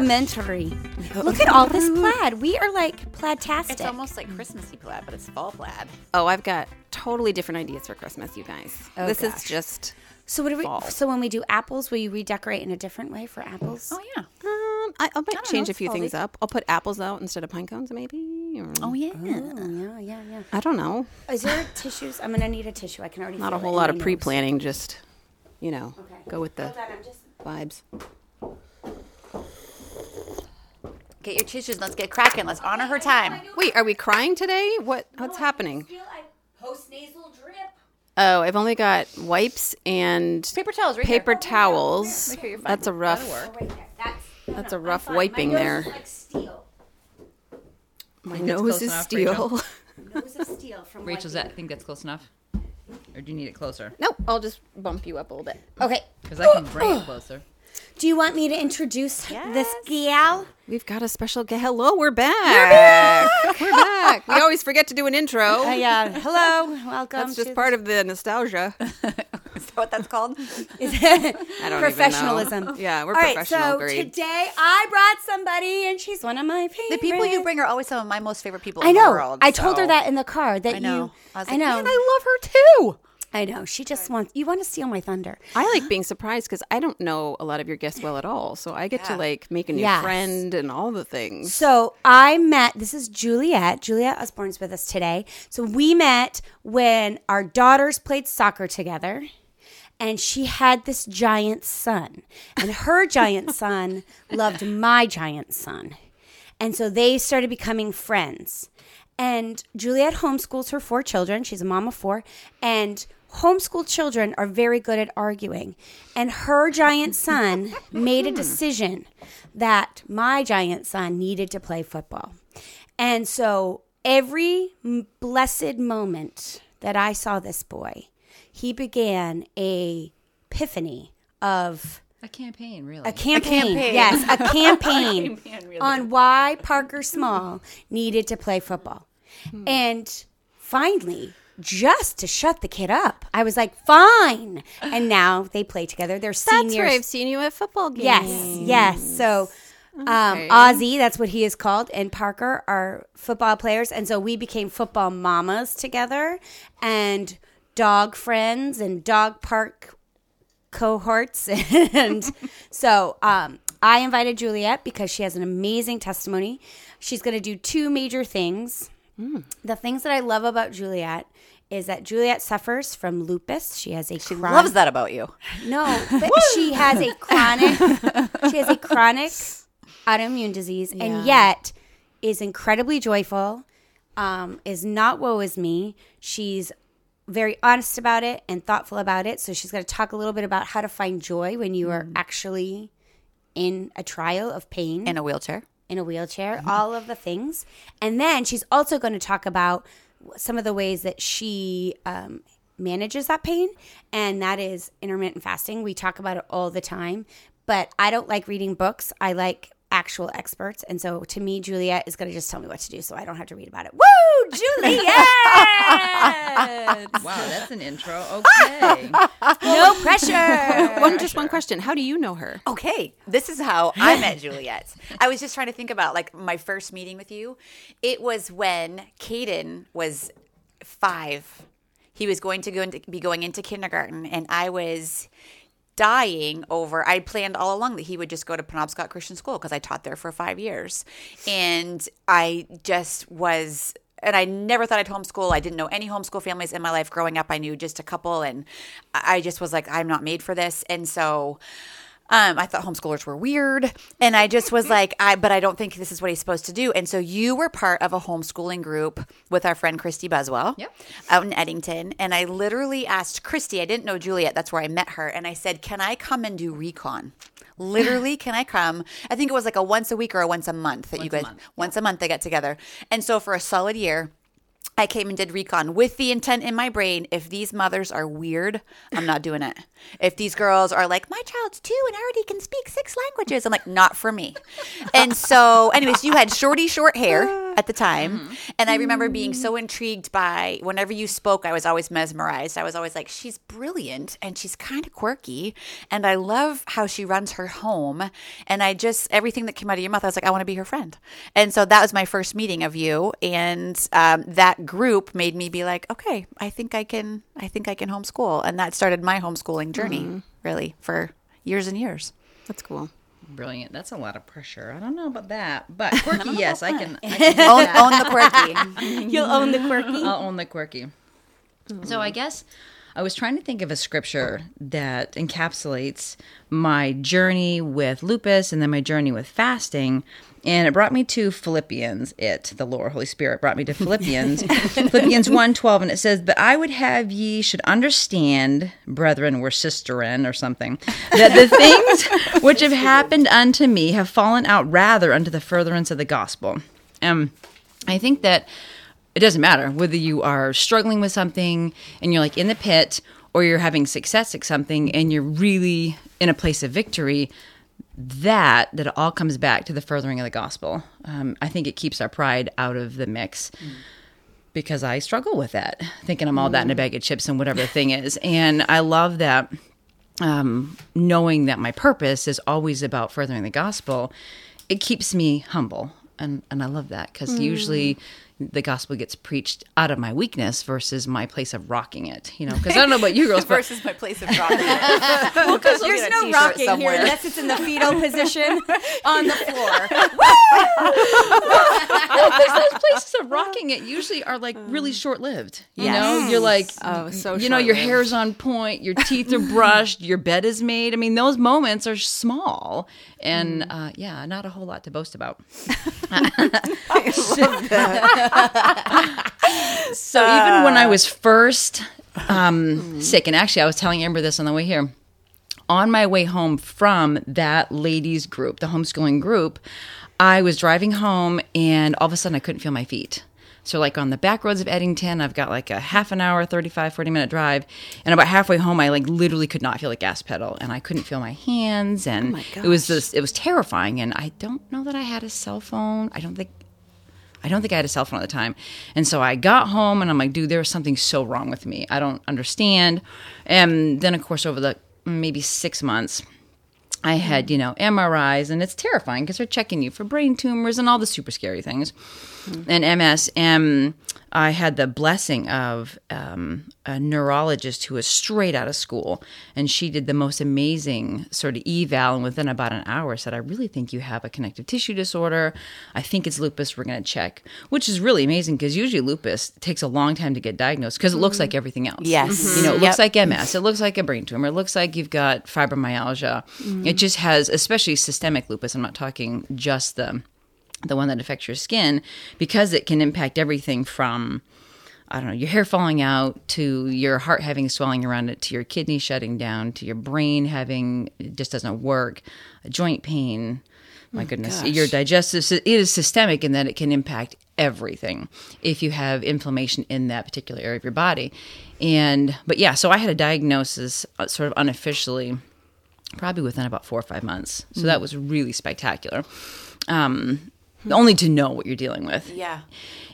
rudimentary. Look at all this plaid. We are like plaid-tastic. It's almost like Christmassy plaid, but it's fall plaid. Oh, I've got totally different ideas for Christmas, you guys. Oh, this gosh. is just. so what do we? fall. So when we do apples, will you redecorate in a different way for apples? Oh yeah. Um, I, I might don't change know, a few it's things up. I'll put apples out instead of pine cones, maybe. Or, Oh yeah. Oh, yeah, yeah, yeah. I don't know. Is there tissues? I'm gonna need a tissue. I can already. Not a whole it lot of pre-planning. Just, you know, Okay. go with the Hold on, I'm just. vibes. Get your tissues. Let's get cracking. Let's honor her time. Wait, are we crying today? What? What's happening? Post nasal drip. Oh, I've only got wipes and Paper towels, right paper here. towels. Right here. That's a rough. That'll. Right there. That's. That's a I'm rough wiping my nose there. Is like steel. My nose is enough, steel. Rachel. Nose of steel from. Rachel's wiping. that think that's close enough, or do you need it closer? nope. I'll just bump you up a little bit. Okay. Because I can bring it closer. Do you want me to introduce this gal? We've got a special guest. Hello, we're back. we're back. We always forget to do an intro. Uh, yeah. Hello. Welcome. That's just to part of the nostalgia. Is that what that's called? I don't professionalism. Even know. Yeah, we're All right, professional so grade. today I brought somebody, and she's one of my favorites. The people you bring are always some of my most favorite people I in know. the world. I told her that in the car. That I know. you. I was I know. man, I love her too. I know. She just wants. You want to steal my thunder. I like being surprised because I don't know a lot of your guests well at all. So I get to like make a new Yes. friend and all the things. So I met. This is Juliette. Juliette Osborne's with us today. So we met when our daughters played soccer together. And she had this giant son, and her giant son loved my giant son. And so they started becoming friends. And Juliette homeschools her four children. She's a mom of four. And homeschool children are very good at arguing. And her giant son made a hmm. decision that my giant son needed to play football. And so every blessed moment that I saw this boy, he began a epiphany of A campaign, really. a campaign, campaign. yes, a campaign campaign, really. on why Parker Small needed to play football. Hmm. And finally, just to shut the kid up, I was like, fine. And now they play together. They're seniors. That's where I've seen you at football games. Yes, yes. So, um, Okay. Ozzy, that's what he is called, and Parker are football players, and so we became football mamas together, and dog friends, and dog park cohorts, and so um, I invited Juliette because she has an amazing testimony. She's going to do two major things. The things that I love about Juliette is that Juliette suffers from lupus. She has a She chronic- loves that about you. no, but she has a chronic she has a chronic autoimmune disease and yet is incredibly joyful. Um, is not woe is me. She's very honest about it and thoughtful about it. So she's going to talk a little bit about how to find joy when you are actually in a trial of pain In a wheelchair. In a wheelchair, all of the things. And then she's also going to talk about some of the ways that she um, manages that pain, and that is intermittent fasting. We talk about it all the time, but I don't like reading books. I like actual experts. And so to me, Juliette is going to just tell me what to do so I don't have to read about it. Woo, Juliette! Wow, that's an intro. Okay. no pressure. One, just one question. How do you know her? Okay, this is how I met Juliette. I was just trying to think about like my first meeting with you. It was when Caden was five. He was going to go into, be going into kindergarten, and I was dying over. I planned all along that he would just go to Penobscot Christian School because I taught there for five years, and I just was. And I never thought I'd homeschool. I didn't know any homeschool families in my life growing up. I knew just a couple, and I I just was like, I'm not made for this. And so um, I thought homeschoolers were weird. And I just was like, I, but I don't think this is what he's supposed to do. And so you were part of a homeschooling group with our friend Christy Buswell Yep. out in Eddington. And I literally asked Christy, I didn't know Juliette, that's where I met her. And I said, Can I come and do recon? Literally, can I come? I think it was like a once a week or a once a month that you Once a guys, month, once a month they get together. And so for a solid year, I came and did recon with the intent in my brain if these mothers are weird, I'm not doing it. If these girls are like, my child's two and already can speak six languages, I'm like, not for me. And so, anyways, you had shorty short hair. At the time. And I remember being so intrigued by whenever you spoke, I was always mesmerized. I was always like, she's brilliant and she's kind of quirky. And I love how she runs her home. And I just, everything that came out of your mouth, I was like, I want to be her friend. And so that was my first meeting of you. And um, that group made me be like, okay, I think I can, I think I can homeschool. And that started my homeschooling journey, really, for years and years. That's cool. Brilliant. That's a lot of pressure. I don't know about that, but quirky, yes, I can. I can own, own the quirky. You'll own the quirky. I'll own the quirky. Mm. So I guess I was trying to think of a scripture that encapsulates my journey with lupus and then my journey with fasting. And it brought me to Philippians. It, the Lord, Holy Spirit, brought me to Philippians. Philippians 1 12, and it says, But I would have ye should understand, brethren, or sisterin, or something, that the things which have happened unto me have fallen out rather unto the furtherance of the gospel. Um, I think that it doesn't matter whether you are struggling with something and you're like in the pit or you're having success at something and you're really in a place of victory that that all comes back to the furthering of the gospel. Um, i think it keeps our pride out of the mix because i struggle with that thinking i'm all that in a bag of chips and whatever the thing is. And i love that um, knowing that my purpose is always about furthering the gospel it keeps me humble. And and i love that because usually the gospel gets preached out of my weakness versus my place of rocking it you know because i don't know about you girls but Versus my place of rocking. There's get a no t-shirt rocking here unless it's in the fetal position on the floor. there's those places of rocking it usually are like really short lived. You know, you're like, Oh, so you know, your hair's on point, your teeth are brushed, your bed is made. I mean, those moments are small, and uh, yeah, not a whole lot to boast about. So even when I was first um, sick, and actually, I was telling Amber this on the way here on my way home from that ladies group, the homeschooling group, I was driving home and all of a sudden I couldn't feel my feet. So like on the back roads of Eddington, I've got like a half an hour, 35, 40 minute drive. And about halfway home, I like literally could not feel the gas pedal and I couldn't feel my hands. And it was this, it was terrifying. And I don't know that I had a cell phone. I don't think I don't think I had a cell phone at the time. And so I got home and I'm like, dude, there's something so wrong with me. I don't understand. And then, of course, over the maybe six months, I had, you know, MRIs, and it's terrifying because they're checking you for brain tumors and all the super scary things. And MS, and I had the blessing of um, a neurologist who was straight out of school, and she did the most amazing sort of eval, and within about an hour said, "I really think you have a connective tissue disorder. I think it's lupus. We're going to check," which is really amazing because usually lupus takes a long time to get diagnosed because it looks like mm-hmm. everything else. Yes. Mm-hmm. you know, it looks Yep. like MS. It looks like a brain tumor. It looks like you've got fibromyalgia. It mm-hmm. just has, especially systemic lupus. I'm not talking just the the one that affects your skin because it can impact everything from I don't know, your hair falling out to your heart having swelling around it to your kidney shutting down to your brain having it just doesn't work, joint pain. My goodness, your digestive it is systemic in that it can impact everything if you have inflammation in that particular area of your body. And but yeah, so I had a diagnosis uh, sort of unofficially probably within about four or five months. So that was really spectacular. Um, only to know what you're dealing with. Yeah.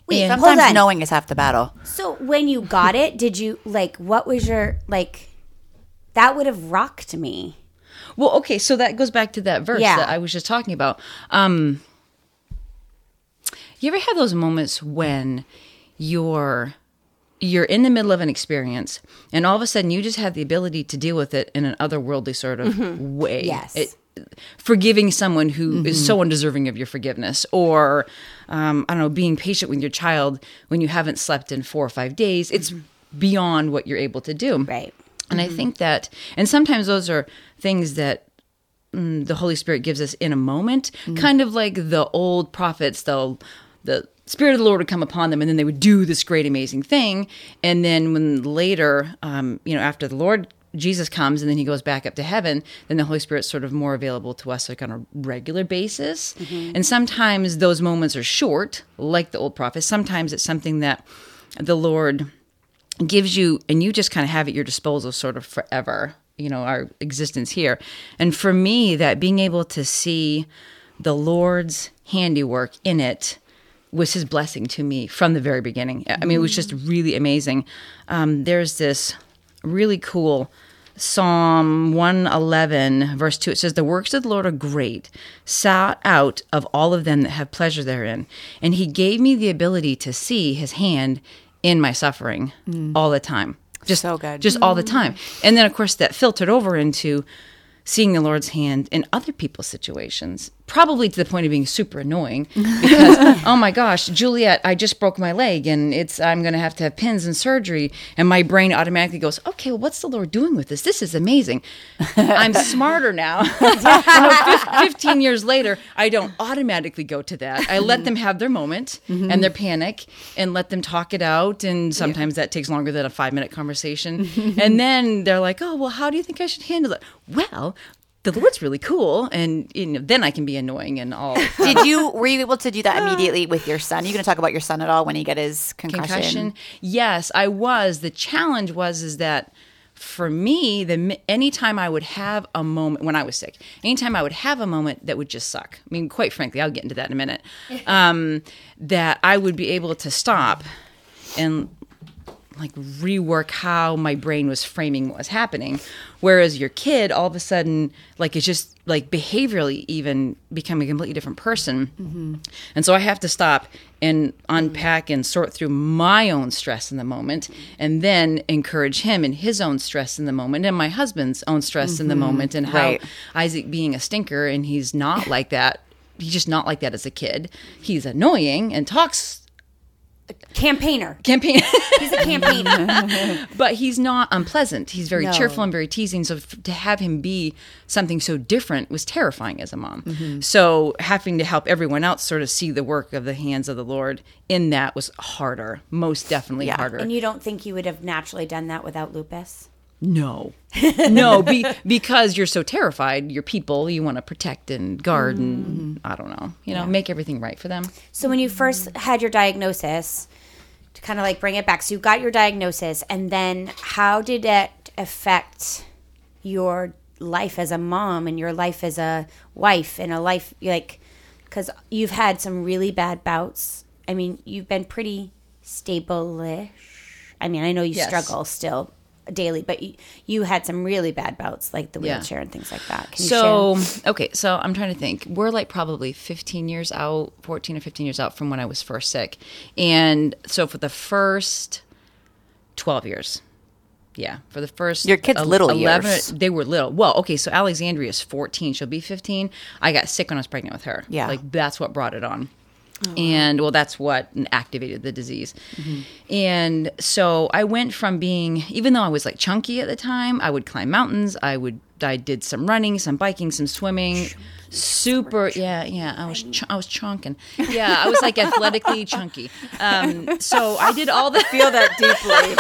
Wait, hold Sometimes on. knowing is half the battle. So when you got it, did you like what was your like that would have rocked me. Well, okay, so that goes back to that verse Yeah. that I was just talking about. Um, you ever have those moments when you're you're in the middle of an experience and all of a sudden you just have the ability to deal with it in an otherworldly sort of way. Yes. It, forgiving someone who is so undeserving of your forgiveness or um, i don't know being patient with your child when you haven't slept in four or five days it's beyond what you're able to do Right. and I think that, and sometimes those are things that mm, the Holy Spirit gives us in a moment, kind of like the old prophets. They'll the Spirit of the Lord would come upon them, and then they would do this great, amazing thing. And then when later, um, you know, after the Lord Jesus comes and then he goes back up to heaven, then the Holy Spirit's sort of more available to us like on a regular basis. And sometimes those moments are short, like the old prophets. Sometimes it's something that the Lord gives you and you just kind of have at your disposal sort of forever you know our existence here and for me that being able to see the lord's handiwork in it was his blessing to me from the very beginning. I mean, it was just really amazing. Um, there's this really cool Psalm 111, verse 2. It says, The works of the Lord are great, sought out of all of them that have pleasure therein. And he gave me the ability to see his hand in my suffering mm. all the time. Just So good. Just all the mm-hmm. time. And then, of course, that filtered over into seeing the Lord's hand in other people's situations, probably to the point of being super annoying because, oh my gosh, Juliette, I just broke my leg and it's, I'm going to have to have pins and surgery. And my brain automatically goes, okay, well, what's the Lord doing with this? This is amazing. I'm smarter now. Fif- 15 years later, I don't automatically go to that. I let them have their moment and mm-hmm. their panic and let them talk it out. And sometimes that takes longer than a five minute conversation. and then they're like, oh, well, how do you think I should handle it? Well, the Lord's really cool. And you know, then I can be annoying and all. Did you were you able to do that immediately with your son? Are you going to talk about your son at all when he got his concussion? concussion. Yes, I was. The challenge was is that for me, the anytime I would have a moment when I was sick, anytime I would have a moment that would just suck. I mean, quite frankly, I'll get into that in a minute. Um, that I would be able to stop and like rework how my brain was framing what was happening. Whereas your kid all of a sudden like is just like behaviorally even becoming a completely different person. Mm-hmm. And so i have to stop and unpack and sort through my own stress in the moment and then encourage him in his own stress in the moment and my husband's own stress in the mm-hmm. moment and how Right. isaac being a stinker and he's not like that he's just not like that as a kid. He's annoying and talks Campaigner. campaign He's a campaigner. but he's not unpleasant. He's very No. cheerful and very teasing. So f- to have him be something so different was terrifying as a mom. Mm-hmm. So having to help everyone else sort of see the work of the hands of the Lord in that was harder, most definitely Yeah. harder. and you don't think you would have naturally done that without lupus? No, no, be, because you're so terrified. Your people you want to protect and guard, Mm-hmm. and I don't know, you know, make everything right for them. So when you first had your diagnosis, to kind of like bring it back, so you got your diagnosis, and then how did it affect your life as a mom and your life as a wife and a life like because you've had some really bad bouts. I mean, you've been pretty stable-ish. I mean, I know you Yes. struggle still daily, but you, you had some really bad bouts, like the Yeah. wheelchair and things like that. Can you So, share? okay, so I'm trying to think. We're like probably 15 years out, 14 or 15 years out from when I was first sick. And so for the first 12 years, yeah, for the first Your kids' el- little years. they were little. Well, okay, so Alexandria is 14. She'll be 15. I got sick when I was pregnant with her. Yeah. Like that's what brought it on. Oh, and well, that's what activated the disease. Mm-hmm. And so I went from being, even though I was like chunky at the time, I would climb mountains. I would, I did some running, some biking, some swimming. Super, yeah, yeah. I was, ch- I was chunking. Yeah, I was like athletically chunky. Um, so I did all the Feel that deeply.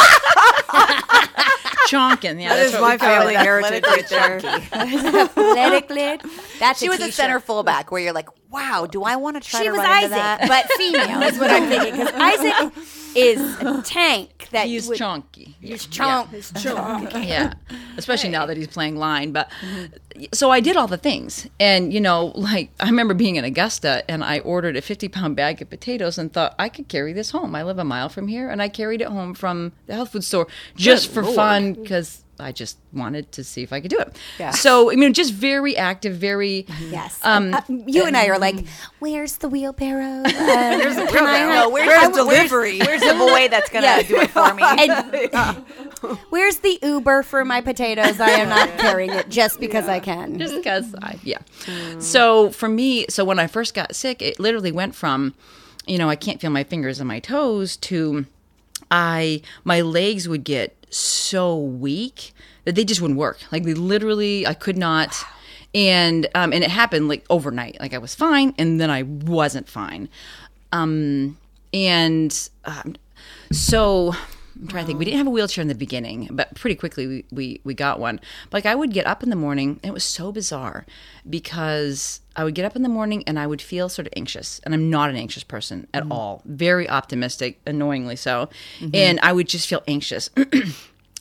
chunking. Yeah, That that's is what my family heritage right there. Athletically, that's She a was a t-shirt. center fullback where you're like, wow, do I want to try She to was run into Isaac, that? but female is what I'm thinking. Because Isaac is a tank that He's would, chunky. He's Yeah. chunk. yeah. Especially now that he's playing line but mm-hmm. so i did all the things. And you know like i remember being in augusta and i ordered a 50 pound bag of potatoes and thought i could carry this home. I live a mile from here and i carried it home from the health food store just for fun because i just wanted to see if i could do it Yeah. so i mean just very active very Yes. Um, Uh, you and I are like, where's the wheelbarrow? Uh, where's the No, where's, Where's the delivery? Where's, where's the boy that's gonna Yeah. do it for me? And where's the Uber for my potatoes? I am not carrying it just because I can. just because I yeah. So for me, so when I first got sick, it literally went from, you know, I can't feel my fingers and my toes to, I my legs would get so weak that they just wouldn't work. Like they literally, I could not. And um, and it happened like overnight. Like I was fine, and then I wasn't fine. Um, and um, so I'm trying to think. We didn't have a wheelchair in the beginning, but pretty quickly we, we, we got one. But like I would get up in the morning, and it was so bizarre because I would get up in the morning and I would feel sort of anxious. And I'm not an anxious person at all. Very optimistic, annoyingly so. And I would just feel anxious.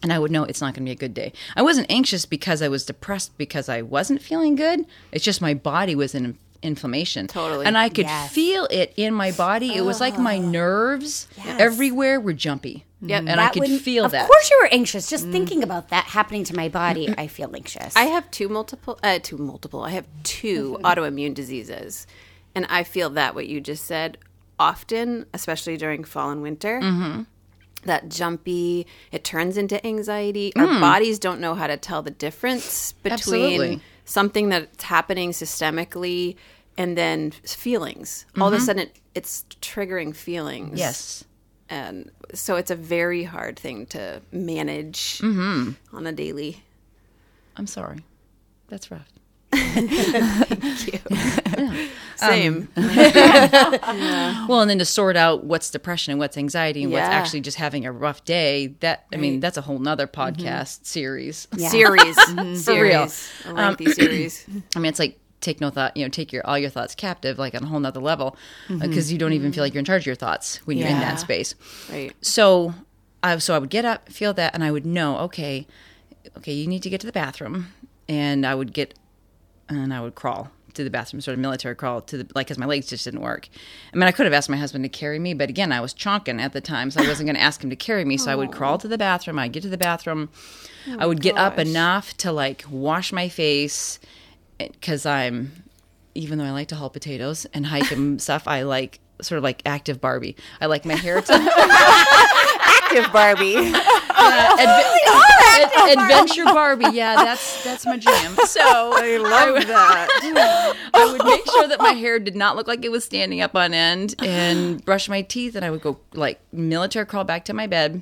and I would know it's not going to be a good day. I wasn't anxious because I was depressed because I wasn't feeling good. It's just my body was in Mm-hmm. inflammation. Totally. And I could Yes. feel it in my body. It was like my nerves everywhere were jumpy. Yep. And I could would- feel that. of course, you were anxious. Just mm. thinking about that happening to my body, mm-hmm. I feel anxious. I have two multiple, uh, two multiple. I have two mm-hmm. autoimmune diseases, and I feel that what you just said often, especially during fall and winter. Mm-hmm. That jumpy, it turns into anxiety. Our mm. bodies don't know how to tell the difference between Absolutely. something that's happening systemically and then feelings. All of a mm-hmm. sudden, it, it's triggering feelings. yes. And so it's a very hard thing to manage mm-hmm. on a daily. I'm sorry. That's rough. Thank you. Yeah. Same. Um, well, and then to sort out what's depression and what's anxiety and what's actually just having a rough day, that I mean, that's a whole nother mm-hmm. podcast series. series, For real. series, a lengthy um, series. I mean, it's like take no thought, you know, take your all your thoughts captive, like on a whole nother level, because you don't even feel like you're in charge of your thoughts when you're in that space. Right. So, I so I would get up, feel that, and I would know, okay, okay, you need to get to the bathroom, and I would get, and I would crawl to the bathroom, sort of military crawl to the like, because my legs just didn't work. I mean, I could have asked my husband to carry me, but again, I was chonking at the time, so I wasn't going to ask him to carry me. So I would crawl to the bathroom. I'd get to the bathroom. I would get up enough to like wash my face, because I'm, even though I like to haul potatoes and hike and stuff, I like sort of like active Barbie. I like my hair to Active Barbie. Adve- Ad- Adventure Barbie. Yeah, that's that's my jam. So I love that. I would make sure that my hair did not look like it was standing up on end, and brush my teeth, and I would go like military crawl back to my bed.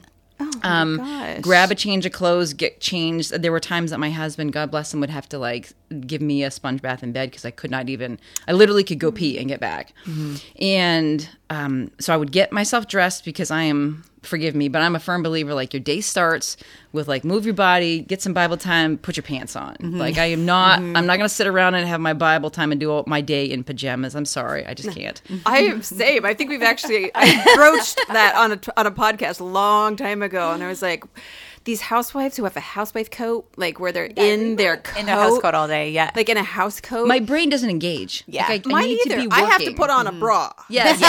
um, gosh. grab a change of clothes, get changed. There were times that my husband, God bless him, would have to like give me a sponge bath in bed because I could not even. I literally could go pee and get back, mm-hmm. and um, so I would get myself dressed because I am. Forgive me, but I'm a firm believer. Like your day starts with like move your body, get some Bible time, put your pants on. Mm-hmm. Like I am not. Mm-hmm. I'm not going to sit around and have my Bible time and do all my day in pajamas. I'm sorry, I just can't. I am same. I think we've actually I broached that on a on a podcast a long time ago, and I was like, these housewives who have a housewife coat, like where they're in their coat, In a house coat all day. Yeah. like in a house coat. My brain doesn't engage. Yeah. like, I, I Mine need either. to be I have to put on a mm-hmm. bra. Yes,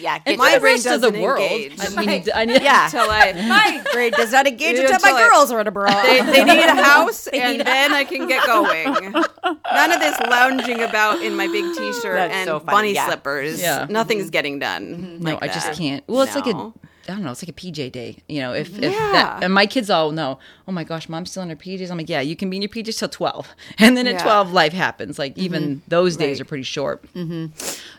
yeah. And Get My brain rest the doesn't world. engage. I need, I need, yeah. Until I my brain does not engage until until my I- girls are in a bra. they, they need a house, and then I can get going. None of this lounging about in my big t-shirt That's and so funny, bunny yeah. slippers. Yeah. Nothing's mm-hmm. getting done. Mm-hmm. No, I just can't. Well, it's like a, No. I don't know, it's like a PJ day. You know, if, if Yeah. that, and my kids all know, oh my gosh, mom's still in her PJs. I'm like, yeah, you can be in your PJs till 12. And then at 12, life happens. Like, even Mm-hmm. those days are pretty short.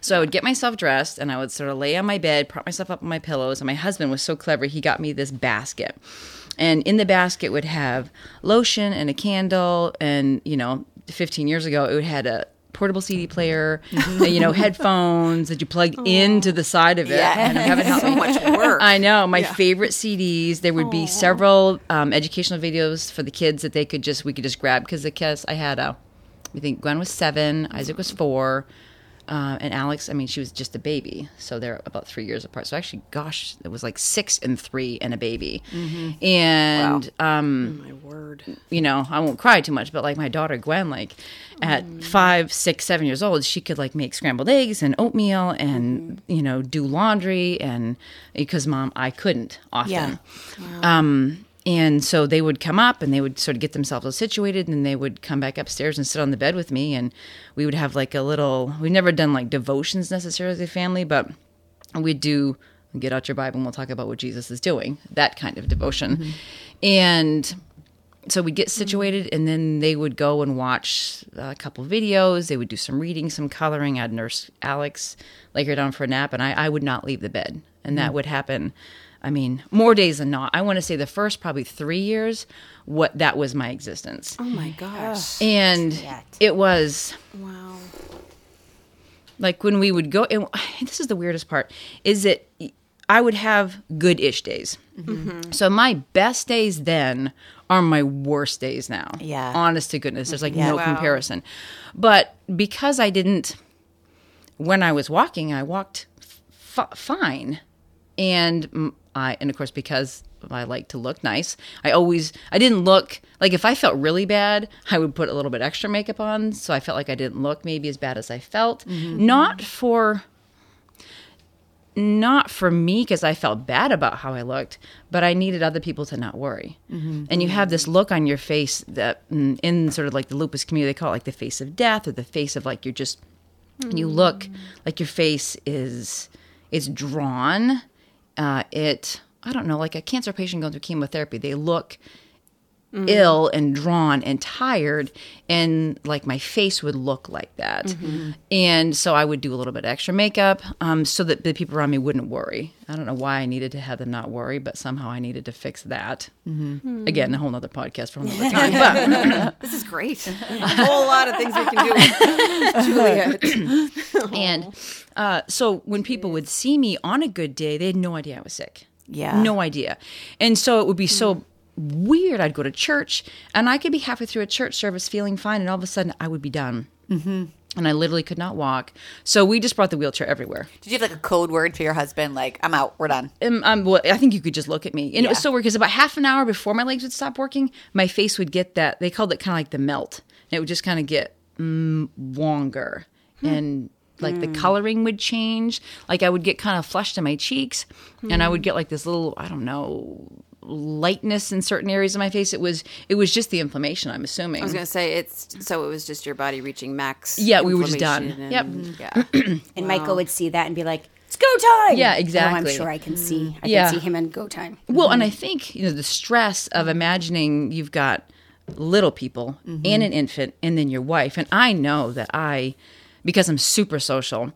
So I would get myself dressed and I would sort of lay on my bed, prop myself up on my pillows. And my husband was so clever, he got me this basket. And in the basket would have lotion and a candle. And, you know, 15 years ago, it would had a portable CD player, and, you know, headphones that you plug into the side of it. Yeah. And I haven't helped so much work. I know my favorite CDs. There would be several um, educational videos for the kids that they could just we could just grab because the kids I had a, I think Gwen was seven, Isaac was four, uh, and Alex. I mean, she was just a baby, so they're about three years apart. So actually, gosh, it was like six and three and a baby, and um, My word. you know, I won't cry too much, but like my daughter Gwen, like at five, six, seven years old, she could like make scrambled eggs and oatmeal and you know do laundry and because mom I couldn't often. Yeah. Um, and so they would come up and they would sort of get themselves situated and they would come back upstairs and sit on the bed with me. And we would have like a little. We've never done like devotions necessarily as a family, but we'd do get out your Bible and we'll talk about what Jesus is doing. That kind of devotion, mm-hmm. and so we'd get situated and then they would go and watch a couple videos. They would do some reading some coloring. I'd nurse alex lay her down for a nap and i, I would not leave the bed. And that mm. would happen i mean more days than not i want to say the first probably three years what that was my existence Oh my gosh. and it was Wow. like when we would go and this is the weirdest part is that i would have good-ish days mm-hmm. so my best days then are my worst days now Yeah. honest to goodness there's like Yeah. no Wow. comparison but because i didn't when i was walking i walked f- fine and i and of course because I like to look nice. I always I didn't look like if I felt really bad, I would put a little bit extra makeup on, so I felt like I didn't look maybe as bad as I felt. Mm-hmm. Not for not for me because I felt bad about how I looked, but I needed other people to not worry. Mm-hmm. And you have this look on your face that, mm, in sort of like the lupus community, they call it like the face of death or the face of like you're just, you mm. look like your face is, it's drawn. Uh, it, I don't know, like a cancer patient going through chemotherapy, they look ill and drawn and tired and like my face would look like that. And so i would do a little bit extra makeup um, so that the people around me wouldn't worry. I don't know why i needed to have them not worry but somehow i needed to fix that. Again a whole nother podcast for another time but This is great. A whole lot of things we can do with Juliette. and uh, so when people would see me on a good day they had no idea i was sick. Yeah. no idea. And so it would be so weird i'd go to church and i could be halfway through a church service feeling fine and all of a sudden i would be done mm-hmm. and i literally could not walk so we just brought the wheelchair everywhere Did you have like a code word to your husband? Like, I'm out. We're done. um, um, well, I think you could just look at me. And it was Yeah. so weird because about half an hour before my legs would stop working, my face would get that. They called it kind of like the melt. And it would just kind of get mm, longer. And like the coloring would change. Like I would get kind of flushed in my cheeks. And I would get like this little, I don't know, lightness in certain areas of my face. It was it was just the inflammation, I'm assuming. I was gonna say it's so it was just your body reaching max. Yeah, we were just done. inflammation Yep. and- Yeah. And Michael would see that and be like, "It's go time." Yeah, Oh, I'm sure I can see. I Yeah. can see him in go time. Well, and mm-hmm. I think you know the stress of imagining you've got little people mm-hmm. and an infant, and then your wife. And I know that I, because I'm super social,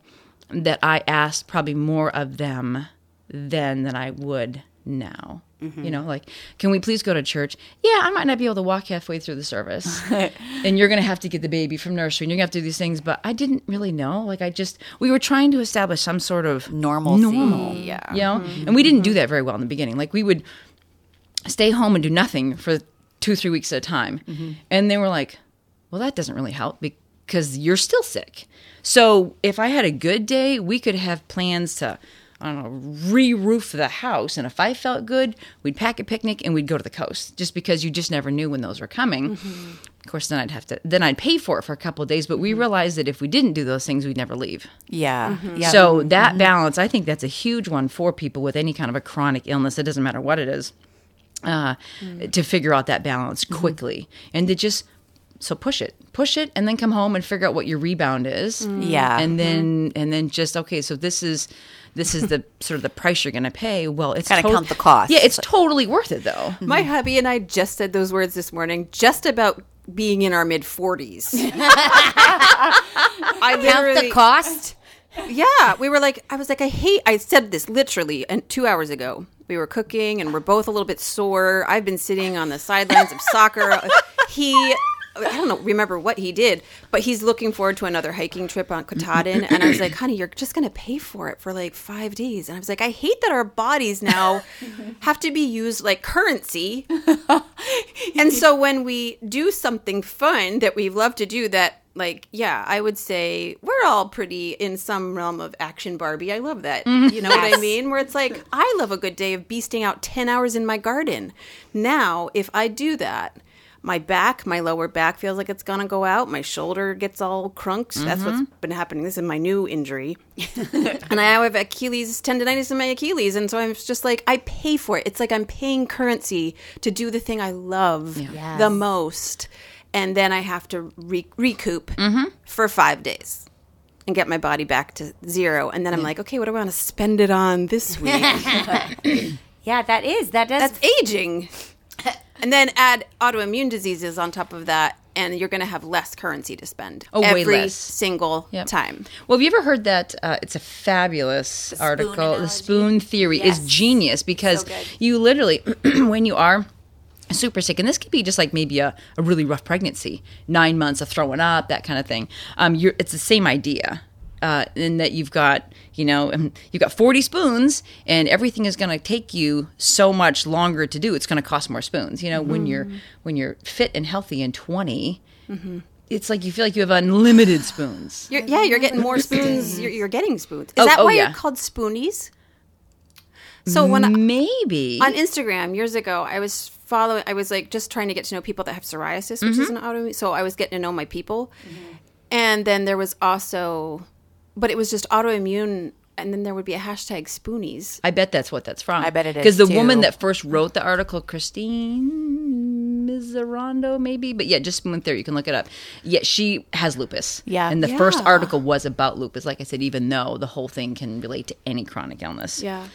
that I asked probably more of them then than I would now. Mm-hmm. You know, like, can we please go to church? Yeah, I might not be able to walk halfway through the service, and you're going to have to get the baby from nursery, and you're going to have to do these things. But I didn't really know. Like, I just we were trying to establish some sort of Normalcy. normal, Yeah. you know, mm-hmm. and we didn't do mm-hmm. that very well in the beginning. Like, we would stay home and do nothing for two, three weeks at a time. And they were like, well, that doesn't really help because you're still sick. So if I had a good day, we could have plans to, I don't know, re roof the house. And if I felt good, we'd pack a picnic and we'd go to the coast just because you just never knew when those were coming. Mm-hmm. Of course, then I'd have to, then I'd pay for it for a couple of days. But we mm-hmm. realized that if we didn't do those things, we'd never leave. Yeah. Mm-hmm. Yeah. So that balance, I think that's a huge one for people with any kind of a chronic illness. It doesn't matter what it is, uh, mm. to figure out that balance quickly and to just so push it, push it, and then come home and figure out what your rebound is. Mm. Yeah. and then mm-hmm. and then just okay. So this is this is the sort of the price you're going to pay. Well, it's Gotta count the cost. Yeah, it's totally worth it though. My mm-hmm. hubby and I just said those words this morning, just about being in our mid forties. I Count literally, the cost. yeah, we were like, I was like, I hate. I said this literally and two hours ago. We were cooking and we're both a little bit sore. I've been sitting on the sidelines of soccer. He. I don't know, remember what he did, but he's looking forward to another hiking trip on Katahdin. And I was like, honey, you're just going to pay for it for like five days. And I was like, I hate that our bodies now have to be used like currency. and so when we do something fun that we love to do that like yeah i would say we're all pretty in some realm of action barbie i love that mm-hmm. you know what i mean where it's like i love a good day of beasting out 10 hours in my garden now if i do that my back my lower back feels like it's gonna go out. My shoulder gets all crunked. That's what's mm-hmm. been happening. This is my new injury. And I have Achilles tendonitis in my Achilles, and so I'm just like I pay for it. It's like I'm paying currency to do the thing I love the most, and then I have to re- recoup mm-hmm. for five days and get my body back to zero, and then I'm like, okay, what do I want to spend it on this week? Yeah, that is that does. That's aging, and then add autoimmune diseases on top of that. And you're going to have less currency to spend Oh, every single Yep. time. Well, have you ever heard that? Uh, it's a fabulous article. The spoon theory Yes. is genius because good. you literally, when you are super sick, and this could be just like maybe a, a really rough pregnancy, nine months of throwing up, that kind of thing. Um, you're, it's the same idea. Uh, in that you've got, you know, um, you've got 40 spoons and everything is going to take you so much longer to do. It's going to cost more spoons. You know, when you're, when you're fit and healthy and 20, it's like you feel like you have unlimited spoons. You're, yeah, you're getting more spoons. You're, you're getting spoons. Is Oh, that oh, why yeah. you're called spoonies? So when I, maybe on Instagram years ago, I was following. I was like just trying to get to know people that have psoriasis, which is an autoimmune. So I was getting to know my people, and then there was also, but it was just autoimmune, and then there would be a hashtag Spoonies. I bet that's what that's from. I bet it is, because the too. woman that first wrote the article, Christine Miserando, maybe, but yeah, just went there. You can look it up. Yeah, she has lupus. Yeah. and the first article was about lupus. Like I said, even though the whole thing can relate to any chronic illness. Yeah,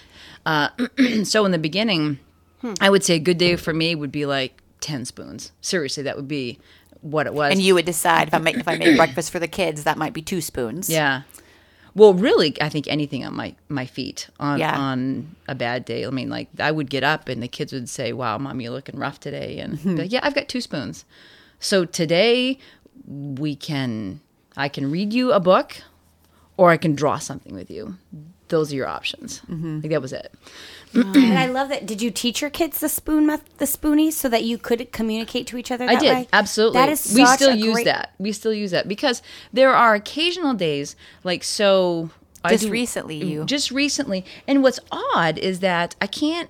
uh, So in the beginning, hmm. I would say a good day for me would be like ten spoons. Seriously, that would be what it was. And you would decide if I make if I made breakfast for the kids, that might be two spoons. Yeah. Well, really, I think anything on my my feet on Yeah. on a bad day. I mean, like I would get up and the kids would say, "Wow, mom, you're looking rough today," and be hmm. like, yeah, I've got two spoons. So today we can I can read you a book, or I can draw something with you. Those are your options. Mm-hmm. Like that was it. and I love that. Did you teach your kids the spoon meth- the spoonies so that you could communicate to each other? I did way? absolutely. That is we still a use great- that. We still use that because there are occasional days like so. I Just do- recently you- just recently, and what's odd is that I can't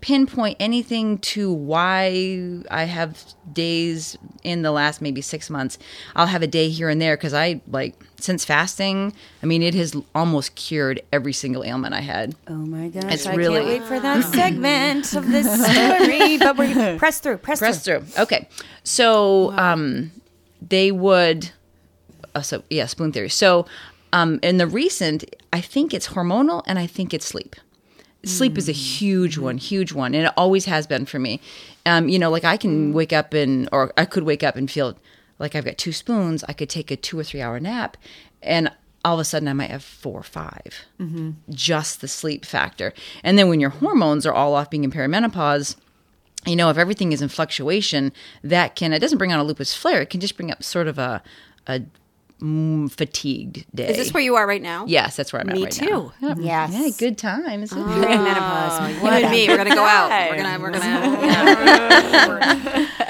pinpoint anything to why I have days in the last maybe six months. I'll have a day here and there because I like since fasting. I mean, it has almost cured every single ailment I had. Oh my gosh! It's I really- can't wait for that segment of this story. But we're press through, press, press through. through. Okay, so um, they would. Uh, so yeah, spoon theory. So um, in the recent, I think it's hormonal, and I think it's sleep. Sleep is a mm. huge one, mm-hmm. huge one, and it always has been for me. Um, you know, like I can mm. wake up and, or I could wake up and feel like I've got two spoons. I could take a two or three hour nap, and all of a sudden I might have four or 5 mm-hmm. Just the sleep factor, and then when your hormones are all off, being in perimenopause, you know, if everything is in fluctuation, that can it doesn't bring on a lupus flare. It can just bring up sort of a a mm, fatigued day. is this where you are right now? Yes, that's where I'm Me at right too. now. Yep. Yes. Yeah, good times. Perimenopause. You and me, we're gonna go out. We're gonna, we're gonna.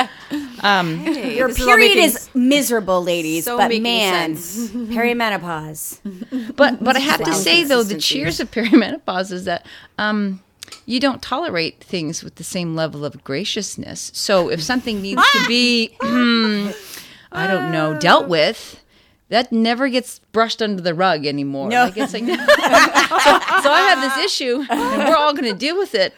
Hey, Your this is all period is miserable, ladies. so but making man, sense. perimenopause. But but I have to say though, the cheers of perimenopause is that um, you don't tolerate things with the same level of graciousness. So if something needs to be, hmm, I don't know, dealt with. That never gets brushed under the rug anymore. No. Like it's like, so, so I have this issue, and we're all going to deal with it,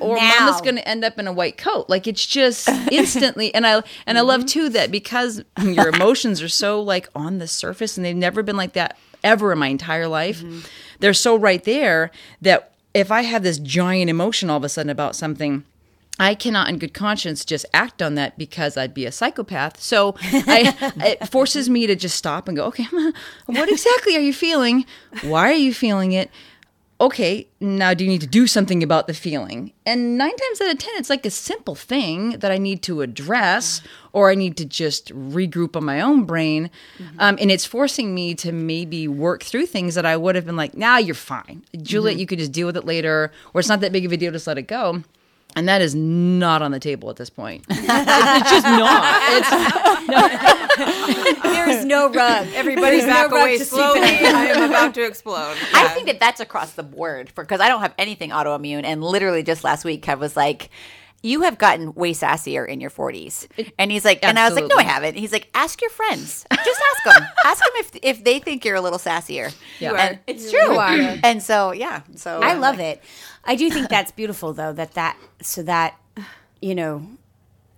or Now. Mama's going to end up in a white coat. Like it's just instantly. And I and I love too that because your emotions are so like on the surface, and they've never been like that ever in my entire life. Mm-hmm. They're so right there that if I have this giant emotion all of a sudden about something. I cannot, in good conscience, just act on that because I'd be a psychopath. So I, it forces me to just stop and go, okay, what exactly are you feeling? Why are you feeling it? Okay, now do you need to do something about the feeling? And nine times out of 10, it's like a simple thing that I need to address or I need to just regroup on my own brain. Um, and it's forcing me to maybe work through things that I would have been like, nah, you're fine. Juliette, you could just deal with it later, or it's not that big of a deal, just let it go. And that is not on the table at this point. it's just not. It's, There's no rug. Everybody's There's back no rug away slowly. I am about to explode. I think that that's across the board because I don't have anything autoimmune. And literally just last week, Kev was like, you have gotten way sassier in your 40s. And he's like, and I was like, no, I haven't. He's like, ask your friends. Just ask them. ask them if, if they think you're a little sassier. Yeah. And it's true. And so, yeah. So I love it. I do think that's beautiful though that that so that you know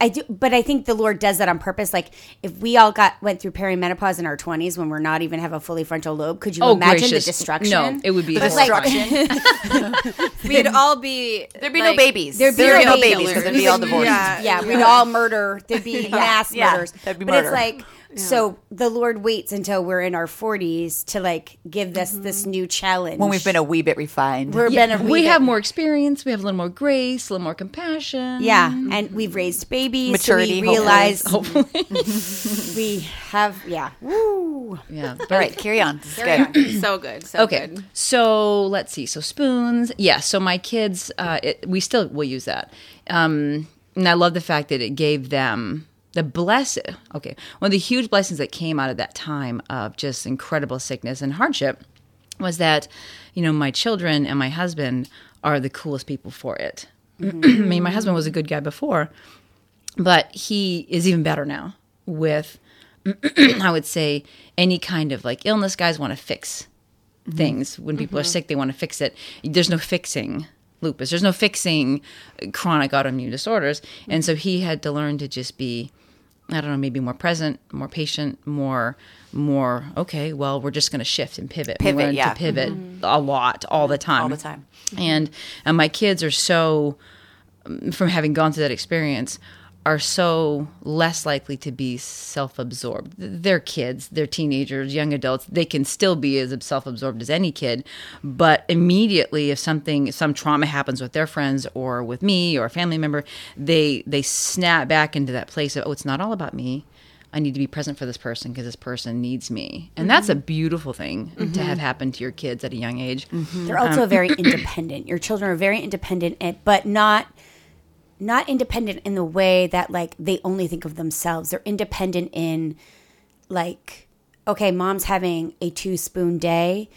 I do but I think the Lord does that on purpose like if we all got went through perimenopause in our 20s when we're not even have a fully frontal lobe could you oh, imagine gracious. the destruction No, it would be The horrifying. destruction. We'd all be. There'd be like, no babies. There'd be There'd no no babies because there'd be all divorced. Yeah. yeah, we'd all murder. There'd be mass yeah, murders. that'd be but murder. it's like so the Lord waits until we're in our 40s to like give us this new challenge. When we've been a wee bit refined. we're Yeah, been a we wee have more experience. We have a little more grace, a little more compassion. yeah, and we've raised babies. Maturity, So we realize hopefully. we have yeah. Woo. yeah. all right, carry on. This is good. So good. So Okay, good. so let's see. So spoons, yeah. So my kids, uh, it, we still will use that, um, and I love the fact that it gave them the bless. Okay, one of the huge blessings that came out of that time of just incredible sickness and hardship was that you know my children and my husband are the coolest people for it. I mean, my husband was a good guy before, but he is even better now with I would say any kind of like illness guys want to fix things. When people are mm-hmm. sick, they want to fix it. There's no fixing lupus. There's no fixing chronic autoimmune disorders. And so he had to learn to just be I don't know, maybe more present, more patient, more more okay, well, we're just going to shift and pivot. Pivot, yeah. to pivot mm-hmm. a lot all the time. All the time. And and my kids are so from having gone through that experience are so less likely to be self-absorbed. They're kids, they're teenagers, young adults. They can still be as self-absorbed as any kid, but immediately if something some trauma happens with their friends or with me or a family member, they they snap back into that place of oh, it's not all about me. I need to be present for this person because this person needs me. And that's a mm-hmm. beautiful thing to mm-hmm. have happen to your kids at a young age. Mm-hmm. They're also um, very independent. Your children are very independent, eh, but not not independent in the way that like they only think of themselves. They're independent in like okay, mom's having a two spoon day.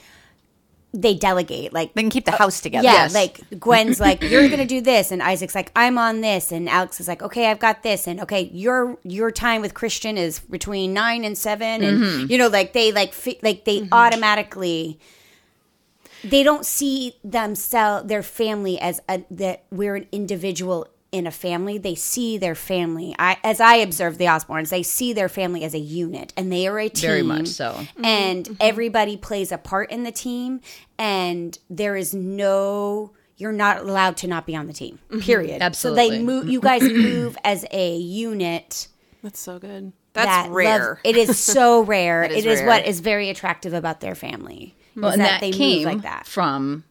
They delegate like They can keep the uh, house together. yeah, Yes. like Gwen's like, you're gonna do this, and Isaac's like, I'm on this, and Alex is like, okay, I've got this, and okay, your your time with Christian is between nine and 7 and mm-hmm. you know, like they like fi- like they mm-hmm. automatically they don't see themselves their family as a that we're an individual in a family they see their family i as i observe the Osbornes they see their family as a unit and they are a team Very much so. Mm-hmm. and mm-hmm. everybody plays a part in the team and there is no you're not allowed to not be on the team mm-hmm. period Absolutely. so they Absolutely. move you guys move as a unit That's so good. That's that rare. loves- it is so rare. is it is rare. what is very attractive about their family. Well, is and that, that, they came move like that. from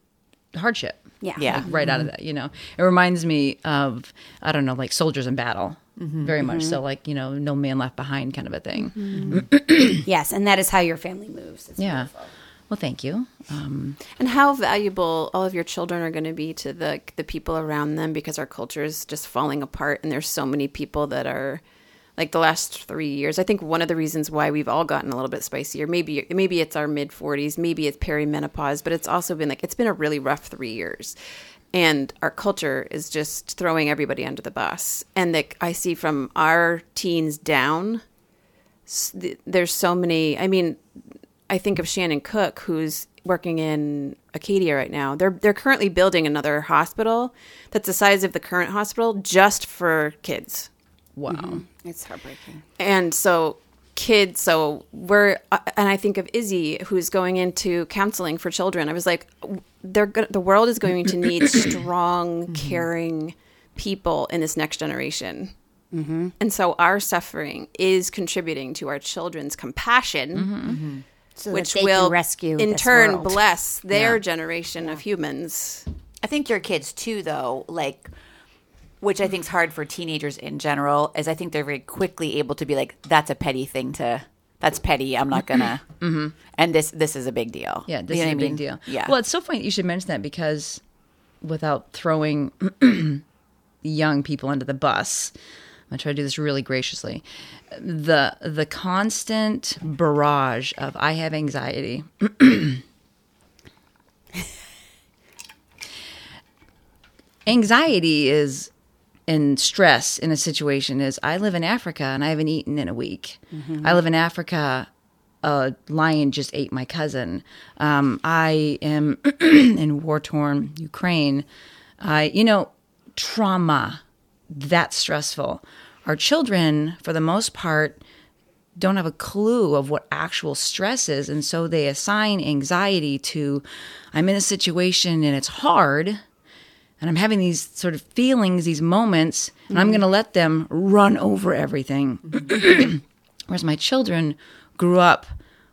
hardship. Yeah. Yeah. right out of mm-hmm. that you know? It reminds me of i don't know like soldiers in battle. Mm-hmm. Very much so mm-hmm. like you know no man left behind kind of a thing. Yes, and that is how your family moves. It's yeah. beautiful. well thank you. Um, And how valuable all of your children are going to be to the the people around them because our culture is just falling apart and there's so many people that are like the last 3 years. I think one of the reasons why we've all gotten a little bit spicier maybe maybe it's our mid 40s, maybe it's perimenopause, but it's also been like it's been a really rough 3 years. And our culture is just throwing everybody under the bus. And like I see from our teens down there's so many i mean i think of shannon cook who's working in acadia right now they're they're currently building another hospital that's the size of the current hospital just for kids wow mm-hmm. It's heartbreaking. and so kids so we're uh, and i think of izzy who's going into counseling for children. I was like they're go- the world is going to need strong mm-hmm. caring people in this next generation. Mm-hmm. And so our suffering is contributing to our children's compassion mm-hmm. So which that they will can rescue in turn world. bless their Yeah. generation of humans. I think your kids too, though, like, which I think is hard for teenagers in general, is I think they're very quickly able to be like, "That's a petty thing to. That's petty. I'm not gonna." Mm-hmm. And this this is a big deal. yeah this You know is a I big deal Yeah. well it's so funny that you should mention that because without throwing young people under the bus to try to do this really graciously the the constant barrage of i have anxiety anxiety is and stress in a situation is I live in Africa and I haven't eaten in a week. I live in Africa. A lion just ate my cousin. Um, I am in war torn Ukraine. I, you know, trauma that's stressful. Our children, for the most part, don't have a clue of what actual stress is. And so they assign anxiety to, I'm in a situation and it's hard and I'm having these sort of feelings, these moments, and I'm mm-hmm. going to let them run over everything. Mm-hmm. Whereas my children grew up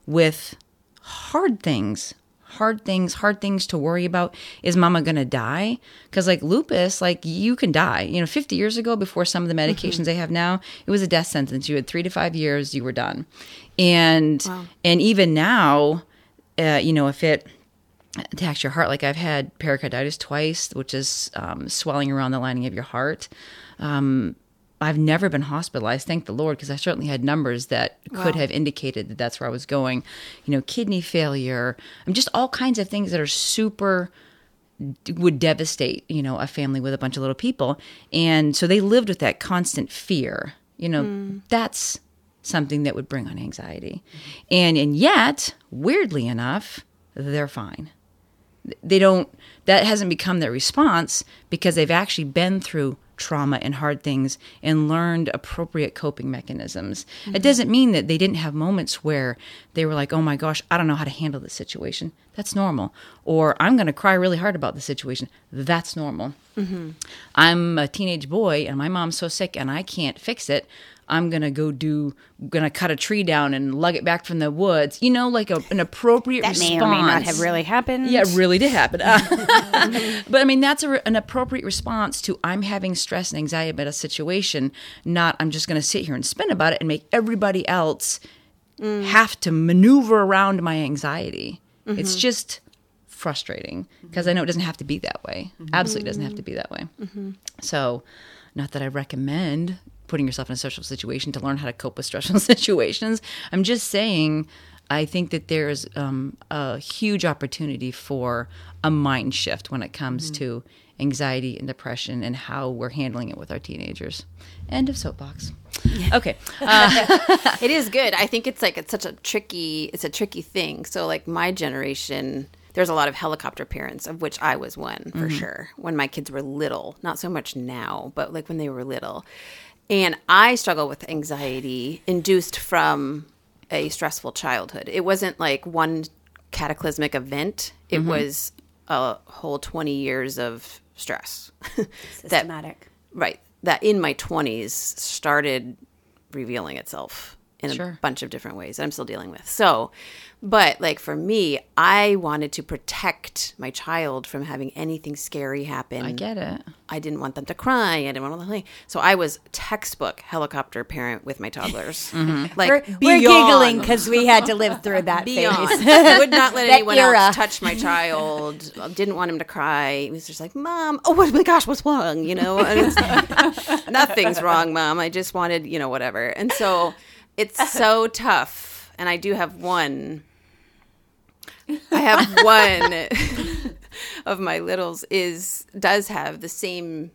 with hard things, hard things, hard things to worry about. Is mama going to die? Because like lupus, like you can die. You know, 50 years ago, before some of the medications mm-hmm. they have now, it was a death sentence. You had three to five years, you were done. And and even now, uh, you know, if it attacks your heart. Like I've had pericarditis twice, which is um, swelling around the lining of your heart. Um, I've never been hospitalized, thank the Lord, because I certainly had numbers that could have indicated that that's where I was going. You know, kidney failure, and just all kinds of things that are super would devastate, you know, a family with a bunch of little people. And so they lived with that constant fear. You know, that's something that would bring on anxiety. And and yet, weirdly enough, they're fine. They don't that hasn't become their response because they've actually been through trauma and hard things and learned appropriate coping mechanisms. It mm-hmm. doesn't mean that they didn't have moments where they were like, "Oh my gosh, I don't know how to handle this situation." That's normal. Or I'm going to cry really hard about the situation. That's normal. Mm-hmm. I'm a teenage boy and my mom's so sick and I can't fix it. I'm gonna go do, gonna cut a tree down and lug it back from the woods. You know, like a, an appropriate That response. may or may not have really happened. Yeah, it really did happen. but I mean, that's a, an appropriate response to I'm having stress and anxiety about a situation, not I'm just going to sit here and spin about it and make everybody else mm. have to maneuver around my anxiety. It's mm-hmm. just frustrating because I know it doesn't have to be that way. Mm-hmm. Absolutely doesn't have to be that way. Mm-hmm. So, not that I recommend putting yourself in a stressful situation to learn how to cope with stressful situations. I'm just saying, I think that there's um, a huge opportunity for a mind shift when it comes mm-hmm. to anxiety and depression and how we're handling it with our teenagers. End of soapbox. Okay. Uh, it is good. I think it's like it's such a tricky it's a tricky thing. So like my generation there's a lot of helicopter parents of which I was one for mm-hmm. sure when my kids were little. Not so much now, but like when they were little. And I struggle with anxiety induced from a stressful childhood. It wasn't like one cataclysmic event. It mm-hmm. was a whole 20 years of stress. that Systematic. right that in my 20s started revealing itself in Sure. a bunch of different ways that I'm still dealing with. So, but like for me, I wanted to protect my child from having anything scary happen. I get it. I didn't want them to cry. I didn't want them to So I was textbook helicopter parent with my toddlers. Mm-hmm. Like We're, we're giggling because we had to live through that beyond. phase. I would not let anyone era. else touch my child. Didn't want him to cry. He was just like, "Mom, oh my gosh, what's wrong?" You know, nothing's wrong, Mom. I just wanted, you know, whatever. And so it's so tough. And I do have one. I have one of my littles is does have the same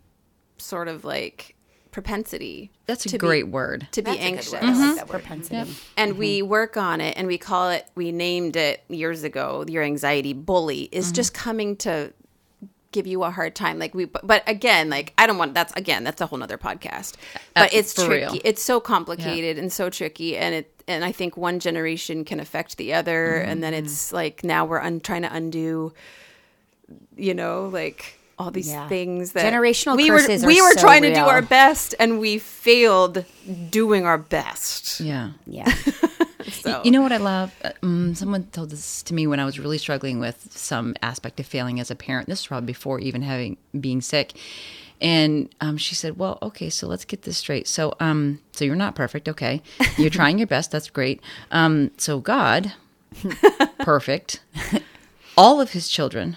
sort of like propensity. That's a to be- great word. to be That's a anxious word. I like that word. Mm-hmm. Propensity. and we mm-hmm. work on it and we call it we named it years ago your anxiety bully is mm-hmm. just coming to give you a hard time. Like we but, but again like i don't want that's again that's a whole nother podcast. But Uh, it's tricky real. it's so complicated and so tricky. And it and i think one generation can affect the other. And then it's like now we're un- trying to undo you know like all these Yeah. things that Generational we curses were are we were so trying to do our best and we failed doing our best Yeah. Yeah. so You know what I love? Um, someone told this to me when I was really struggling with some aspect of failing as a parent. This was probably before even having being sick. And um, she said, "Well, okay, so let's get this straight. So, um, so you're not perfect, okay? You're trying your best. That's great. Um, so God, perfect. All of His children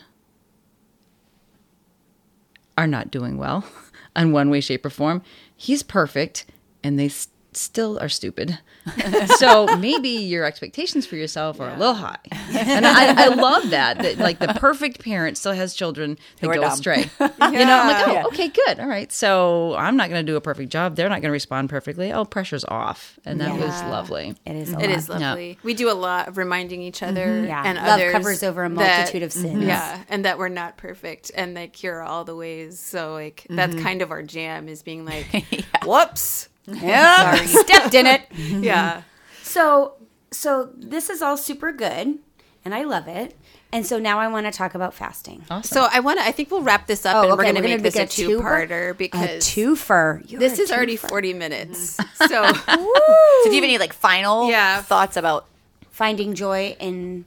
are not doing well in one way, shape, or form. He's perfect, and they still are stupid. so maybe your expectations for yourself are a little high. And I, I love that. That like the perfect parent still has children that go dumb. astray. You know, I'm like, oh, okay, good, all right. So I'm not going to do a perfect job. They're not going to respond perfectly. Oh, pressure's off, and that was lovely. It is. A It lot. is lovely. We do a lot of reminding each mm-hmm. other Yeah. and Love others covers over a that- multitude of sins. Mm-hmm. Yeah, and that we're not perfect and like cure all the ways. So like that's mm-hmm. kind of our jam is being like, whoops, Yeah. Stepped in it. yeah. So, so this is all super good, and I love it. And so now I want to talk about fasting. Awesome. So I want to. I think we'll wrap this up Oh, and okay, we're going to we're make this make a a two- two-parter A because twofer. You're this a is already forty minutes. So So do you have any like final Yeah. thoughts about finding joy in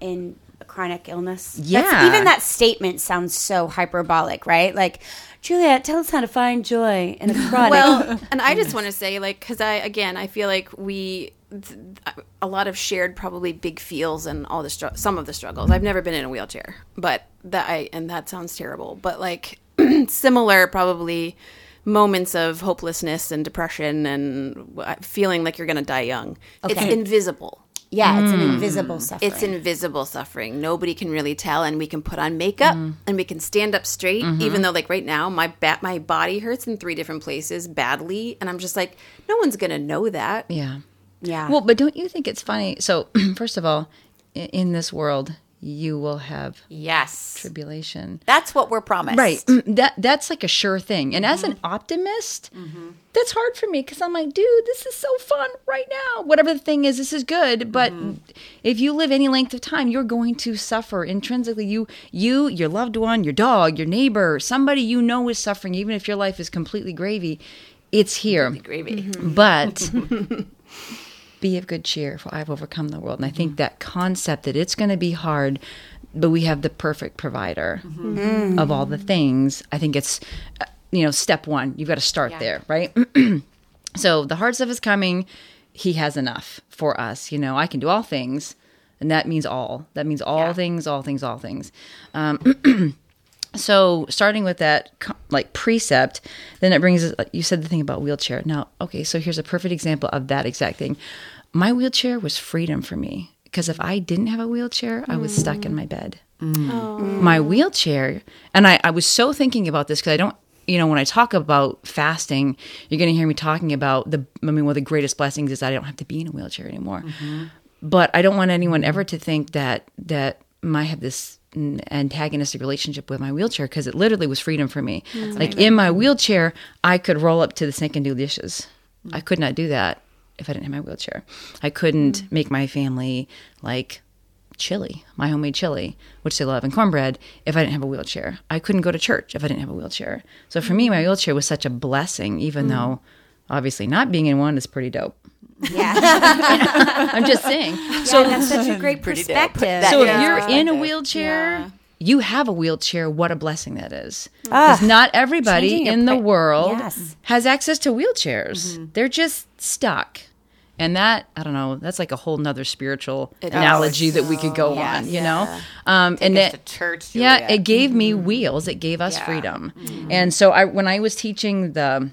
in a chronic illness. That's- Yeah. even that statement sounds so hyperbolic, right? Like, Juliette, tell us how to find joy in a chronic. well and i just want to say like because i again i feel like we a lot of shared probably big feels and all the str- some of the struggles i've never been in a wheelchair but that i and that sounds terrible but like similar probably moments of hopelessness and depression and feeling like you're going to die young. It's invisible. Yeah, it's an Mm. invisible suffering. It's invisible suffering. Nobody can really tell, and we can put on makeup and we can stand up straight. Even though, like right now, my ba- my body hurts in three different places badly, and I'm just like, no one's gonna know that. Yeah. yeah. Well, but don't you think it's funny? So, first of all, in this world, you will have Yes. tribulation. That's what we're promised. Right. Mm, that that's like a sure thing. And as an mm-hmm. optimist, mm-hmm. that's hard for me because I'm like, dude, this is so fun right now. Whatever the thing is, this is good. But mm-hmm. if you live any length of time, you're going to suffer intrinsically. You, you, your loved one, your dog, your neighbor, somebody you know is suffering. Even if your life is completely gravy, it's here. Gravy. But be of good cheer, for I've overcome the world. And I think that concept that it's going to be hard, but we have the perfect provider of all the things. I think it's, uh, you know, step one. You've got to start there, right? so the hard stuff is coming. He has enough for us. You know, I can do all things. And that means all. That means all Yeah. things, all things, all things. Um, so starting with that like precept then it brings us you said the thing about wheelchair now okay so here's a perfect example of that exact thing my wheelchair was freedom for me because if i didn't have a wheelchair i was stuck in my bed. Mm. My wheelchair and I, I was so thinking about this because i don't you know when i talk about fasting you're going to hear me talking about the i mean one of the greatest blessings is that i don't have to be in a wheelchair anymore. Mm-hmm. But I don't want anyone ever to think that that I have this antagonistic relationship with my wheelchair because it literally was freedom for me. Mm. like in my wheelchair, I could roll up to the sink and do dishes. I could not do that if I didn't have my wheelchair. I couldn't mm. make my family like chili, my homemade chili, which they love, and cornbread if I didn't have a wheelchair. I couldn't go to church if I didn't have a wheelchair. So for me, mm. my wheelchair was such a blessing, even mm. though obviously not being in one is pretty dope. yeah. I'm just saying. so that's such a great Pretty dope. perspective. That- So Yeah. if you're in a Yeah. You have a wheelchair. What a blessing that is. Because not everybody in the world Yes. has access to wheelchairs. They're just stuck. And that, I don't know, that's like a whole nother spiritual analogy that we could go yes. on, you know? Um, and that, to church, yeah, it gave me wheels. It gave us freedom. And so I, when I was teaching the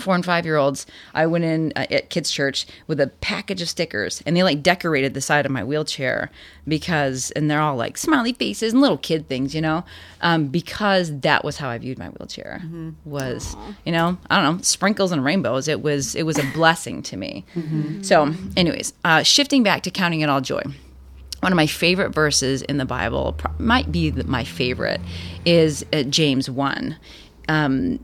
four and five year olds, I went in uh, at kids' church with a package of stickers, and they like decorated the side of my wheelchair because, and they're all like smiley faces and little kid things, you know, um, because that was how I viewed my wheelchair. Was you know, I don't know, sprinkles and rainbows. It was it was a blessing to me. So, anyways, uh, shifting back to counting it all joy one of my favorite verses in the Bible, might be my favorite, is uh, James 1. Um,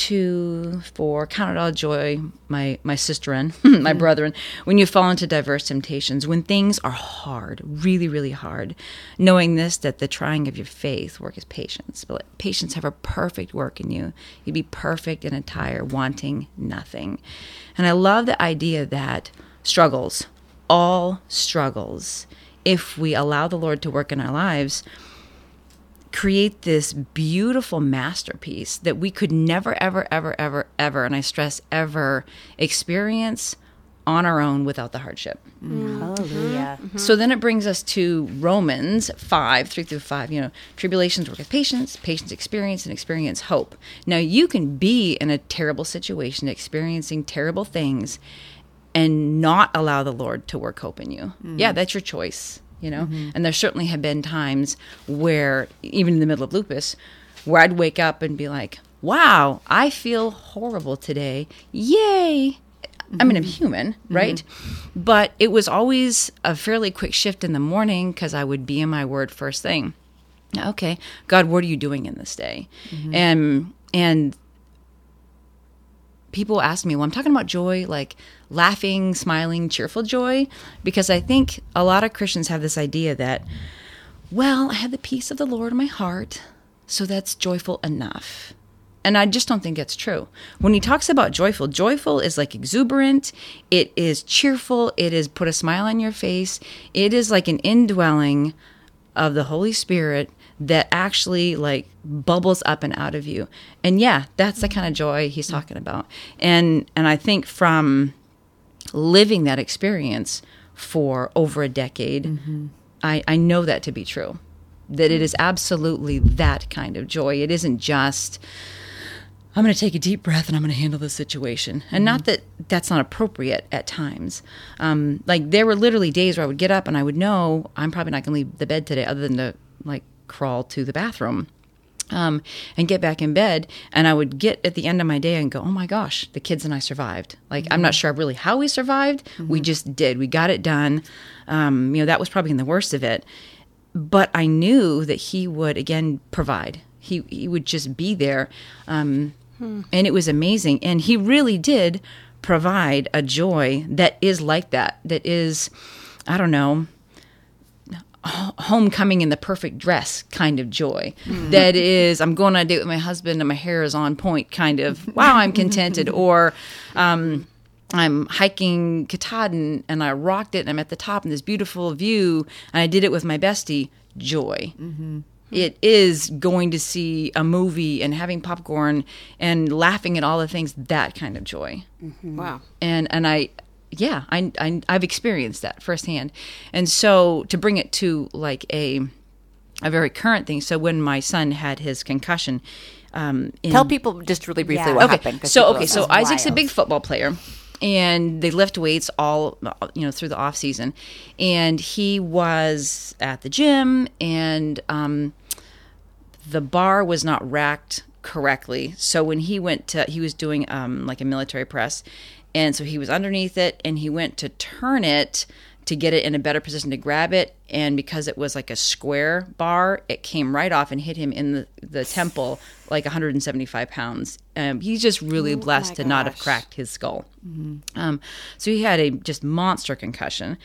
two, four, count it all joy, my, my sister and my mm-hmm. brethren, when you fall into diverse temptations, when things are hard, really, really hard, knowing this, that the trying of your faith work is patience. But let patience have a perfect work in you. You'd be perfect and entire, wanting nothing. And I love the idea that struggles, all struggles, if we allow the Lord to work in our lives, create this beautiful masterpiece that we could never, ever, ever, ever, ever, and I stress ever, experience on our own without the hardship. Hallelujah. Mm-hmm. Mm-hmm. So then it brings us to Romans 5, 3 through 5. You know, tribulations work with patience, patience experience, and experience hope. Now, you can be in a terrible situation, experiencing terrible things, and not allow the Lord to work hope in you. Mm. Yeah, that's your choice, you know? Mm-hmm. And there certainly have been times where, even in the middle of lupus, where I'd wake up and be like, wow, I feel horrible today. Yay! I mean, I'm mm-hmm. human, mm-hmm. right? But it was always a fairly quick shift in the morning because I would be in my word first thing. Okay, God, what are you doing in this day? And and people ask me, well, I'm talking about joy, like laughing, smiling, cheerful joy, because I think a lot of Christians have this idea that, well, I have the peace of the Lord in my heart, so that's joyful enough. And I just don't think that's true. When he talks about joyful, joyful is like exuberant, it is cheerful, it is put a smile on your face, it is like an indwelling of the Holy Spirit that actually like bubbles up and out of you. And yeah, that's the kind of joy he's talking about. And and I think from living that experience for over a decade, I, I know that to be true. That it is absolutely that kind of joy. It isn't just I'm going to take a deep breath and I'm going to handle this situation. And not that that's not appropriate at times. Um, like there were literally days where I would get up and I would know I'm probably not going to leave the bed today other than to like crawl to the bathroom. Um, and get back in bed, and I would get at the end of my day and go, "Oh my gosh, the kids and I survived!" Like I'm not sure really how we survived. We just did. We got it done. Um, you know that was probably in the worst of it but I knew that he would again provide. He he would just be there, um, and it was amazing. And he really did provide a joy that is like that. That is, I don't know, homecoming in the perfect dress kind of joy. Hmm. That is, I'm going on a date with my husband and my hair is on point kind of. Wow, I'm contented. or. Um, I'm hiking Katahdin and I rocked it and I'm at the top in this beautiful view and I did it with my bestie. Joy. Mm-hmm. It is going to see a movie and having popcorn and laughing at all the things. That kind of joy. Mm-hmm. Wow. And and I, yeah, I, I I've experienced that firsthand. And so to bring it to like a a very current thing. So when my son had his concussion, um, in, Tell people just really briefly Yeah. what okay. happened. So okay, so Isaac's a big football player, and they lift weights all you know through the off season, and he was at the gym, and um, the bar was not racked correctly. So when he went to, he was doing um, like a military press, and so he was underneath it, and he went to turn it to get it in a better position to grab it, and because it was like a square bar, it came right off and hit him in the, the temple, like 175 pounds. Um, he's just really blessed to not have cracked his skull. Um, so he had a just monster concussion.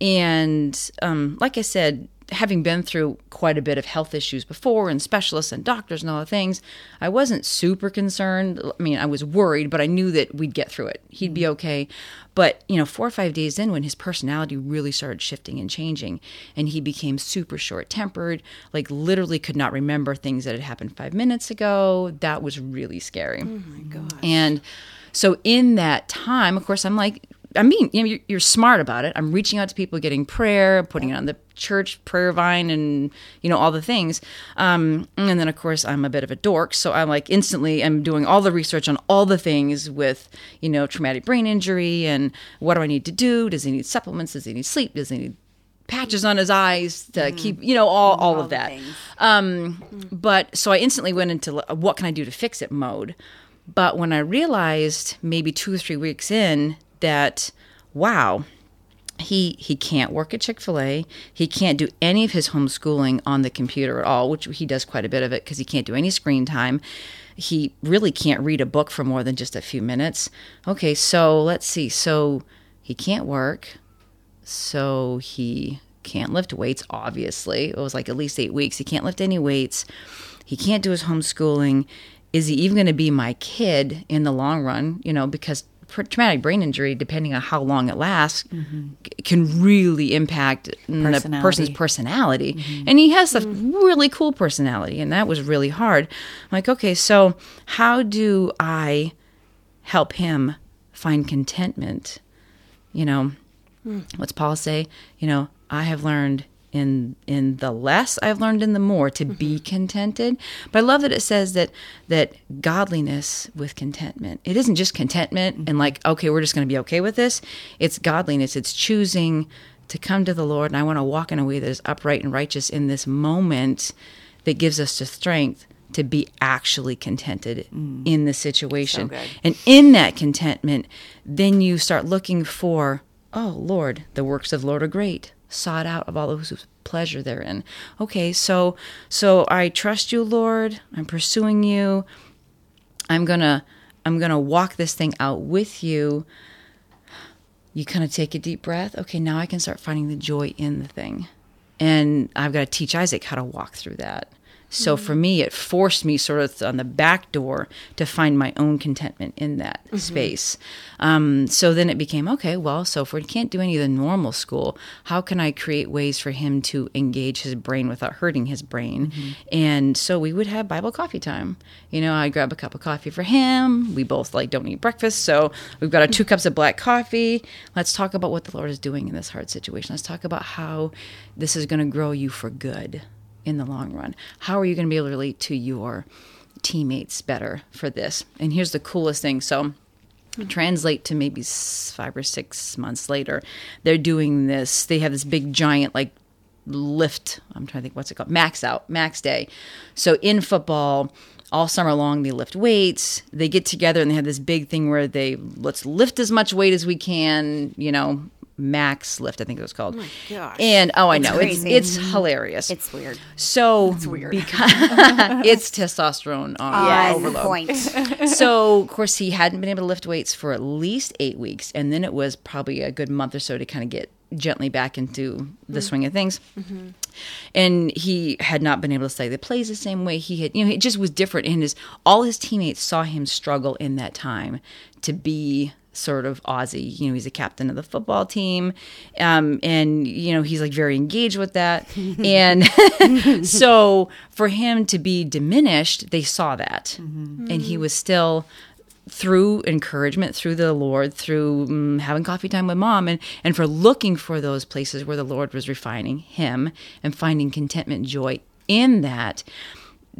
And um, like I said, having been through quite a bit of health issues before and specialists and doctors and all the things, I wasn't super concerned. I mean, I was worried, but I knew that we'd get through it. He'd be okay. But, you know, four or five days in, when his personality really started shifting and changing, and he became super short tempered, like literally could not remember things that had happened five minutes ago, that was really scary. Oh my God. And so in that time, of course, I'm like, I mean, you know, you're, you're smart about it. I'm reaching out to people, getting prayer, putting it on the church prayer vine, and you know all the things. Um, and then, of course, I'm a bit of a dork, so I'm like instantly, I'm doing all the research on all the things with you know traumatic brain injury and what do I need to do? Does he need supplements? Does he need sleep? Does he need patches on his eyes to keep you know all all, of the that? Um, but so I instantly went into what can I do to fix it mode. But when I realized maybe two or three weeks in that, wow, he he can't work at Chick-fil-A. He can't do any of his homeschooling on the computer at all, which he does quite a bit of it because he can't do any screen time. He really can't read a book for more than just a few minutes. Okay, so let's see. So he can't work. So he can't lift weights, obviously. It was like at least eight weeks. He can't lift any weights. He can't do his homeschooling. Is he even going to be my kid in the long run? You know, because traumatic brain injury, depending on how long it lasts, mm-hmm. c- can really impact the Personality. person's personality. Mm-hmm. And he has a mm-hmm. really cool personality, and that was really hard. I'm like, okay, so how do I help him find contentment? You know, hmm. what's Paul say? You know, I have learned in in the less I've learned in the more to be mm-hmm. contented. But I love that it says that that godliness with contentment. It isn't just contentment mm-hmm. and like okay, we're just going to be okay with this. It's godliness. It's choosing to come to the Lord and I want to walk in a way that is upright and righteous in this moment that gives us the strength to be actually contented mm. in the situation. good. And in that contentment, then you start looking for, oh Lord, the works of Lord are great, sought out of all those whose pleasure therein. Okay, so so I trust you, Lord. I'm pursuing you. I'm gonna I'm gonna walk this thing out with you. You kind of take a deep breath. Okay, now I can start finding the joy in the thing. And I've got to teach Isaac how to walk through that. So for me, it forced me sort of on the back door to find my own contentment in that space. Um, so then it became okay. Well, so if we can't do any of the normal school, how can I create ways for him to engage his brain without hurting his brain? And so we would have Bible coffee time. You know, I grab a cup of coffee for him. We both like don't eat breakfast, so we've got our two cups of black coffee. Let's talk about what the Lord is doing in this hard situation. Let's talk about how this is going to grow you for good in the long run. How are you going to be able to relate to your teammates better for this. And here's the coolest thing. So, translate to maybe five or six months later, they're doing this. They have this big giant like lift. I'm trying to think what's it called? Max out, max day. So in football, all summer long they lift weights. They get together and they have this big thing where they let's lift as much weight as we can. You know, max lift. I think it was called. Oh my gosh. And oh, I know crazy. it's it's hilarious. It's weird. so it's weird because it's testosterone on On overload point. so of course he hadn't been able to lift weights for at least eight weeks and then it was probably a good month or so to kind of get gently back into the mm-hmm. swing of things mm-hmm. and he had not been able to say the plays the same way he had you know it just was different and his all his teammates saw him struggle in that time to be sort of Aussie. You know, he's a captain of the football team, um, and you know he's like very engaged with that. and so for him to be diminished, they saw that, and he was still through encouragement through the lord through mm, having coffee time with mom and and for looking for those places where the lord was refining him and finding contentment and joy in that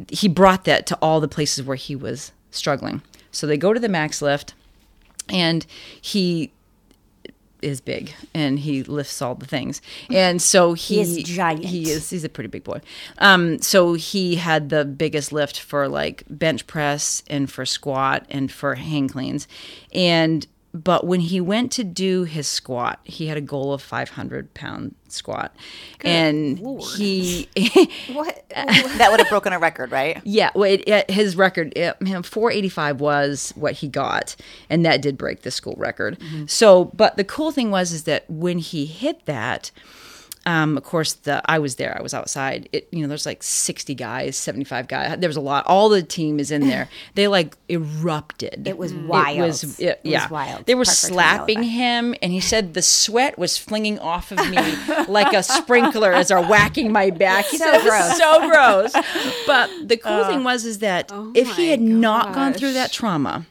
he brought that to all the places where he was struggling so they go to the max lift and he is big and he lifts all the things. And so he, is giant. he is he's a pretty big boy. Um so he had the biggest lift for like bench press and for squat and for hang cleans. And but when he went to do his squat he had a goal of 500 pound squat and he What? that would have broken a record, right? Yeah, well, it, it, his record, it, him 485 was what he got, and that did break the school record. Mm-hmm. So, but the cool thing was is that when he hit that, um, of course, the I was there. I was outside. It, you know, there's like 60 guys, 75 guys. There was a lot. All the team is in there. They like erupted. It was wild. It was, it- It was yeah, wild. They were Parker told me all slapping him, and he said the sweat was flinging off of me like a sprinkler as they're whacking my back. He So said it was gross. so gross. But the cool thing was is that Oh if he had not gone through that trauma,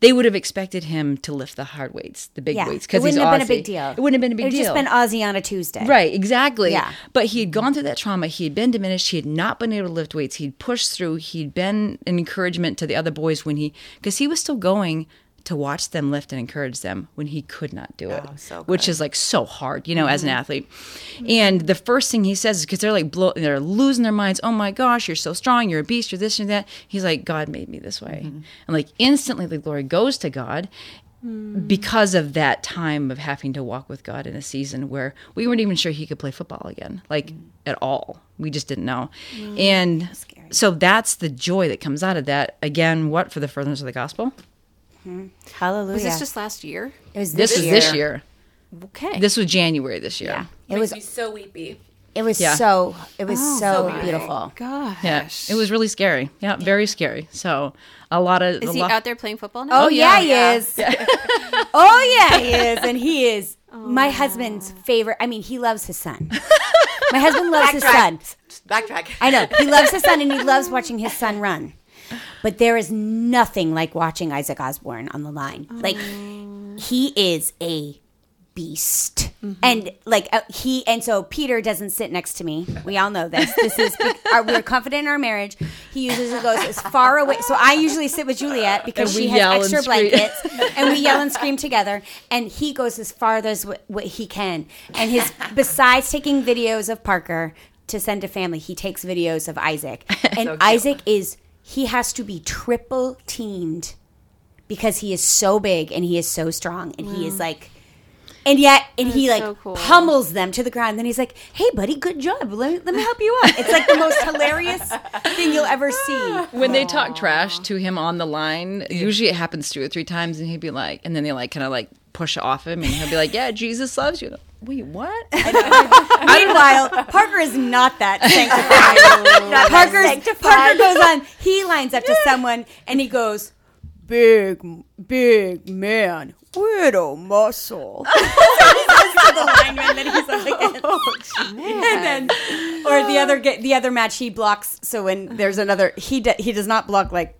they would have expected him to lift the hard weights, the big Yeah. weights, It because he's wouldn't have been a big deal. It wouldn't have been a big It deal. just been Aussie on a Tuesday. Right, exactly. Yeah. But he had gone through that trauma. He had been diminished. He had not been able to lift weights. He'd pushed through. He'd been an encouragement to the other boys when he, because he was still going to watch them lift and encourage them when he could not do it, Oh, so which is like so hard, you know, as an athlete. And the first thing he says is because they're like, blow, they're losing their minds. Oh my gosh, you're so strong. You're a beast. You're this and that. He's like, God made me this way. And like instantly the glory goes to God because of that time of having to walk with God in a season where we weren't even sure he could play football again, like at all. We just didn't know. and so that's the joy that comes out of that. Again, what for the furtherance of the gospel? Hallelujah. Was this just last year? it was This this, was year. this year. Okay. This was January this year. Yeah. It was so weepy. it was Yeah. so it was Oh, so my beautiful. Gosh. Yeah, it was really scary. Yeah, very scary. So a lot of Is he lot, out there playing football now? Oh, yeah, yeah. he is. oh yeah, he is, and he is oh, my husband's favorite. I mean, he loves his son. My husband loves his son. Backtrack. I know he loves his son, and he loves watching his son run. But there is nothing like watching Isaac Osborne on the line. Like he is a beast, and like uh, he and so Peter doesn't sit next to me. We all know this. This is our, we're confident in our marriage. He usually goes as far away. So I usually sit with Juliette because she has yell and extra blankets, and we yell and scream together. And he goes as far as what, what he can. And his besides taking videos of Parker to send to family, he takes videos of Isaac. And Isaac is he has to be triple teamed because he is so big and he is so strong and he is like and yet and he like so cool. pummels them to the ground. Then he's like hey buddy good job. Let me, let me help you up. It's like the most hilarious thing you'll ever see. When they talk trash to him on the line, usually it happens two or three times, and he'd be like, and then they like kind of like push off him, and he'll be like, "Yeah, Jesus loves you." Wait, what? Meanwhile parker is not that sanctified. Parker's, parker goes on he lines up to someone and he goes big big man widow muscle. So he says to the lineman that he's like oh, and then or the other the other match he blocks so when there's another he d- he does not block like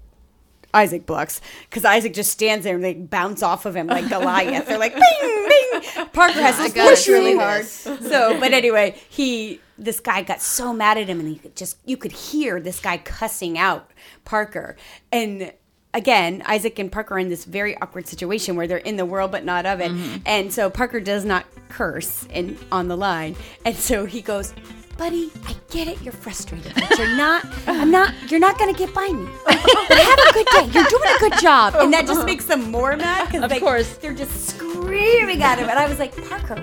Isaac blocks because Isaac just stands there and they bounce off of him like Goliath. They're like bing bing. Parker has oh to gotta push really hard. So, but anyway, he this guy got so mad at him, and he could just you could hear this guy cussing out Parker, and again, Isaac and Parker are in this very awkward situation where they're in the world but not of it. Mm-hmm. And so Parker does not curse in on the line. And so he goes, Buddy, I get it. You're frustrated, but you're not. I'm not. You're not gonna get by me. But have a good day. You're doing a good job, and that just makes them more mad because, Of course. they're just screaming at him. And I was like, Parker,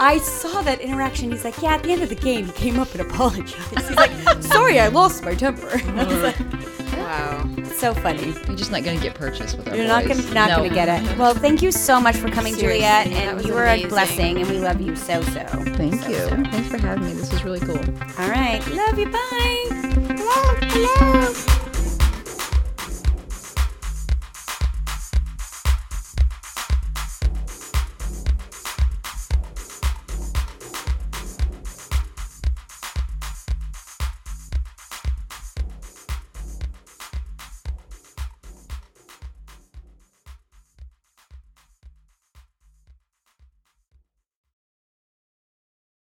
I saw that interaction. He's like, Yeah. At the end of the game, he came up and apologized. He's like, Sorry, I lost my temper. I was like, Wow. so funny. You're just not going to get purchased with our You're not gonna not No. gonna get it. Well, thank you so much for coming, Seriously, Juliette, and you were amazing. a blessing, and we love you so so. Thank you. Thanks for having me. This was really cool. All right, love you. Bye. Hello, hello.